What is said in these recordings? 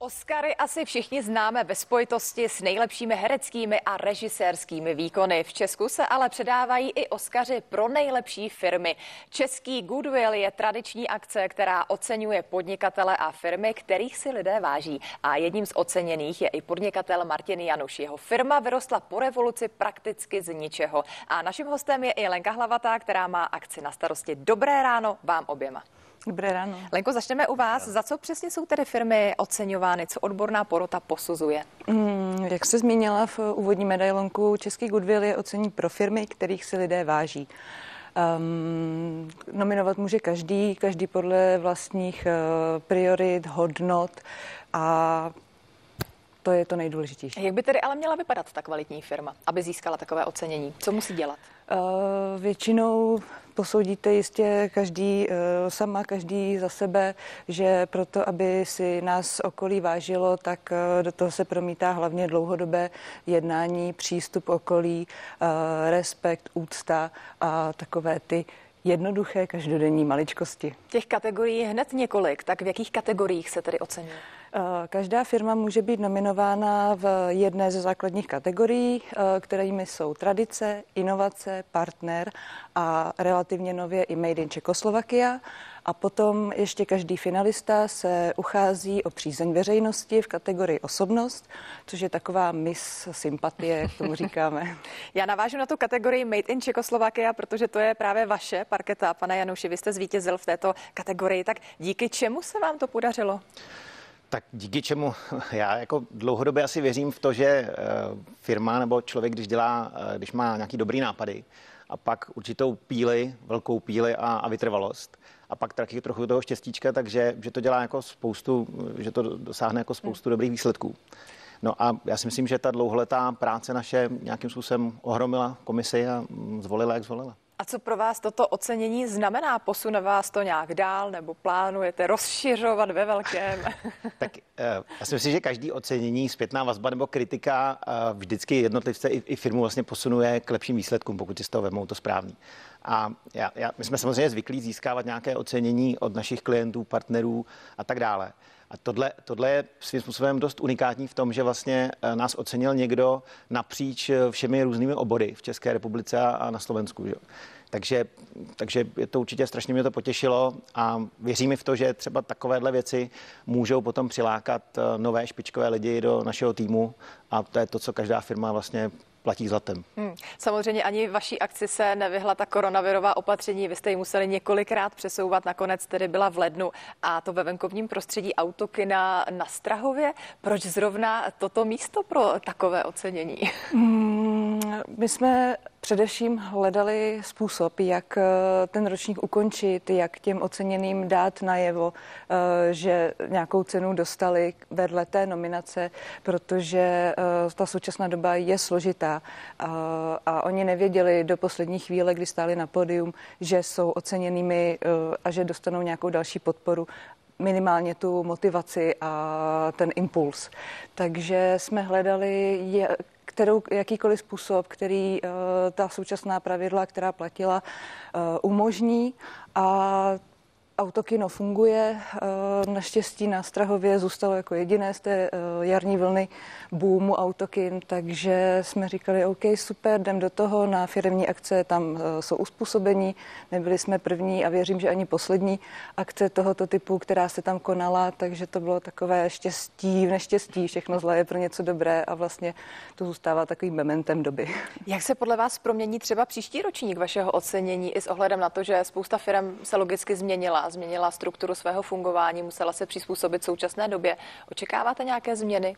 Oscary asi všichni známe ve spojitosti s nejlepšími hereckými a režisérskými výkony. V Česku se ale předávají i Oscaři pro nejlepší firmy. Český Goodwill je tradiční akce, která oceňuje podnikatele a firmy, kterých si lidé váží. A jedním z oceněných je i podnikatel Martin Januš. Jeho firma vyrostla po revoluci prakticky z ničeho. A naším hostem je i Lenka Hlavatá, která má akci na starosti. Dobré ráno vám oběma. Dobré ráno. Lenko, začneme u vás. Za co přesně jsou tedy firmy oceňovány? Co odborná porota posuzuje? Mm, jak se zmínila v úvodní medailonku, Český Goodwill je ocení pro firmy, kterých si lidé váží. Um, nominovat může každý, každý podle vlastních uh, priorit, hodnot a to je to nejdůležitější. Jak by tedy ale měla vypadat ta kvalitní firma, aby získala takové ocenění? Co musí dělat? Uh, většinou posoudíte jistě každý uh, sama, každý za sebe, že proto, aby si nás okolí vážilo, tak uh, do toho se promítá hlavně dlouhodobé jednání, přístup okolí, uh, respekt, úcta a takové ty jednoduché každodenní maličkosti. Těch kategorií je hned několik, tak v jakých kategoriích se tedy oceňuje? Eh, každá firma může být nominována v jedné ze základních kategorií, eh, kterými jsou tradice, inovace, partner a relativně nově i Made in Czechoslovakia. A potom ještě každý finalista se uchází o přízeň veřejnosti v kategorii osobnost, což je taková mis sympatie, jak tomu říkáme. Já navážu na tu kategorii Made in Czechoslovakia, protože to je právě vaše parketa. Pane Januši, vy jste zvítězil v této kategorii, tak díky čemu se vám to podařilo? Tak díky čemu já jako dlouhodobě asi věřím v to, že eh, firma nebo člověk, když dělá, eh, když má nějaký dobrý nápady a pak určitou píli, velkou píli a, a vytrvalost a pak taky trochu toho štěstíčka, takže že to dělá jako spoustu, že to dosáhne jako spoustu dobrých výsledků. No a já si myslím, že ta dlouholetá práce naše nějakým způsobem ohromila komisi a mm, zvolila, jak zvolila. A co pro vás toto ocenění znamená? Posune vás to nějak dál nebo plánujete rozšiřovat ve velkém? tak eh, já si myslím, že každý ocenění, zpětná vazba nebo kritika eh, vždycky jednotlivce i, firmu vlastně posunuje k lepším výsledkům, pokud si z toho vemou to správný. A já, já, my jsme samozřejmě zvyklí získávat nějaké ocenění od našich klientů, partnerů a tak dále. A tohle, tohle je svým způsobem dost unikátní v tom, že vlastně eh, nás ocenil někdo napříč všemi různými obory v České republice a na Slovensku. Že? Takže, takže je to určitě strašně mě to potěšilo a věřím v to, že třeba takovéhle věci můžou potom přilákat eh, nové špičkové lidi do našeho týmu a to je to, co každá firma vlastně platí zlatem. Hmm. Samozřejmě ani vaší akci se nevyhla ta koronavirová opatření. Vy jste ji museli několikrát přesouvat, nakonec tedy byla v lednu a to ve venkovním prostředí autokina na Strahově. Proč zrovna toto místo pro takové ocenění? Hmm, my jsme především hledali způsob, jak eh, ten ročník ukončit, jak těm oceněným dát najevo, eh, že nějakou cenu dostali vedle té nominace, protože eh, ta současná doba je složitá a oni nevěděli do poslední chvíle, kdy stáli na pódium, že jsou oceněnými a že dostanou nějakou další podporu minimálně tu motivaci a ten impuls. Takže jsme hledali, kterou, jakýkoliv způsob, který uh, ta současná pravidla, která platila, uh, umožní. A Autokino funguje, eh, naštěstí na Strahově zůstalo jako jediné z té eh, jarní vlny boomu autokin, takže jsme říkali, OK, super, jdem do toho, na firmní akce tam eh, jsou uspůsobení, nebyli jsme první a věřím, že ani poslední akce tohoto typu, která se tam konala, takže to bylo takové štěstí v neštěstí, všechno zlé je pro něco dobré a vlastně to zůstává takovým mementem doby. Jak se podle vás promění třeba příští ročník vašeho ocenění i s ohledem na to, že spousta firm se logicky změnila změnila strukturu svého fungování, musela se přizpůsobit současné době. Očekáváte nějaké změny?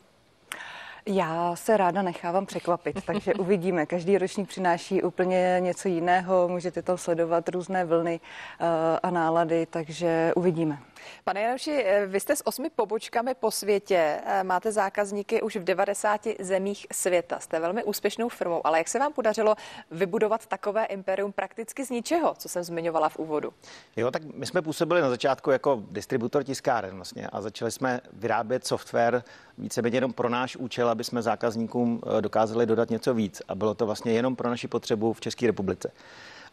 Já se ráda nechávám překvapit, takže uvidíme. Každý ročník přináší úplně něco jiného, můžete tam sledovat různé vlny uh, a nálady, takže uvidíme. Pane Janoši, eh, vy jste s osmi pobočkami po světě, eh, máte zákazníky už v 90 zemích světa, jste velmi úspěšnou firmou, ale jak se vám podařilo vybudovat takové imperium prakticky z ničeho, co jsem zmiňovala v úvodu? Jo, tak my jsme působili na začátku jako distributor tiskáren vlastně a začali jsme vyrábět software víceméně jenom pro náš účel, aby jsme zákazníkům eh, dokázali dodat něco víc a bylo to vlastně jenom pro naši potřebu v České republice.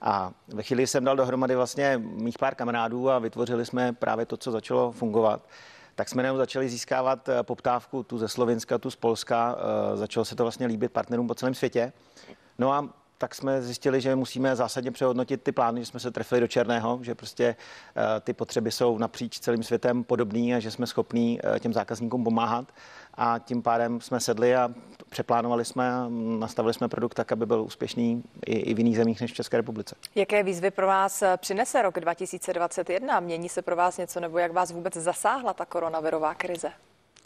A ve chvíli jsem dal dohromady vlastně mých pár kamarádů a vytvořili jsme právě to, co začalo fungovat tak jsme jenom začali získávat eh, poptávku tu ze Slovenska, tu z Polska. Eh, začalo se to vlastně líbit partnerům po celém světě. No a tak jsme zjistili, že musíme zásadně přehodnotit ty plány, že jsme se trefili do černého, že prostě ty potřeby jsou napříč celým světem podobný a že jsme schopní těm zákazníkům pomáhat a tím pádem jsme sedli a přeplánovali jsme a nastavili jsme produkt tak, aby byl úspěšný i, i v jiných zemích než v České republice. Jaké výzvy pro vás přinese rok 2021? Mění se pro vás něco nebo jak vás vůbec zasáhla ta koronavirová krize?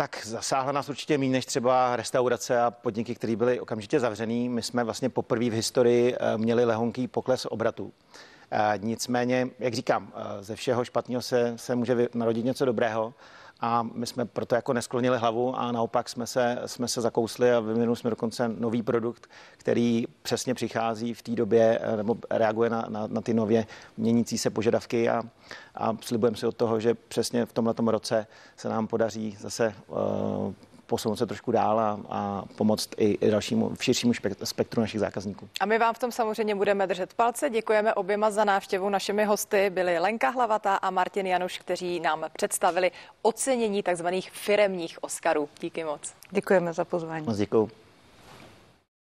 Tak zasáhla nás určitě méně než třeba restaurace a podniky, které byly okamžitě zavřený. My jsme vlastně poprvé v historii eh, měli lehonký pokles obratu. Eh, nicméně, jak říkám, eh, ze všeho špatného se, se může narodit něco dobrého a my jsme proto jako nesklonili hlavu a naopak jsme se, jsme se zakousli a vyvinuli jsme dokonce nový produkt, který přesně přichází v té době eh, nebo reaguje na, na, na ty nově měnící se požadavky a, a slibujeme si od toho, že přesně v tomto roce se nám podaří zase uh, posunout se trošku dál a, a pomoct i, dalšímu, v širšímu spektru našich zákazníků. A my vám v tom samozřejmě budeme držet palce. Děkujeme oběma za návštěvu. Našimi hosty byli Lenka Hlavatá a Martin Januš, kteří nám představili ocenění tzv. firemních Oscarů. Díky moc. Děkujeme za pozvání. Moc děkuji.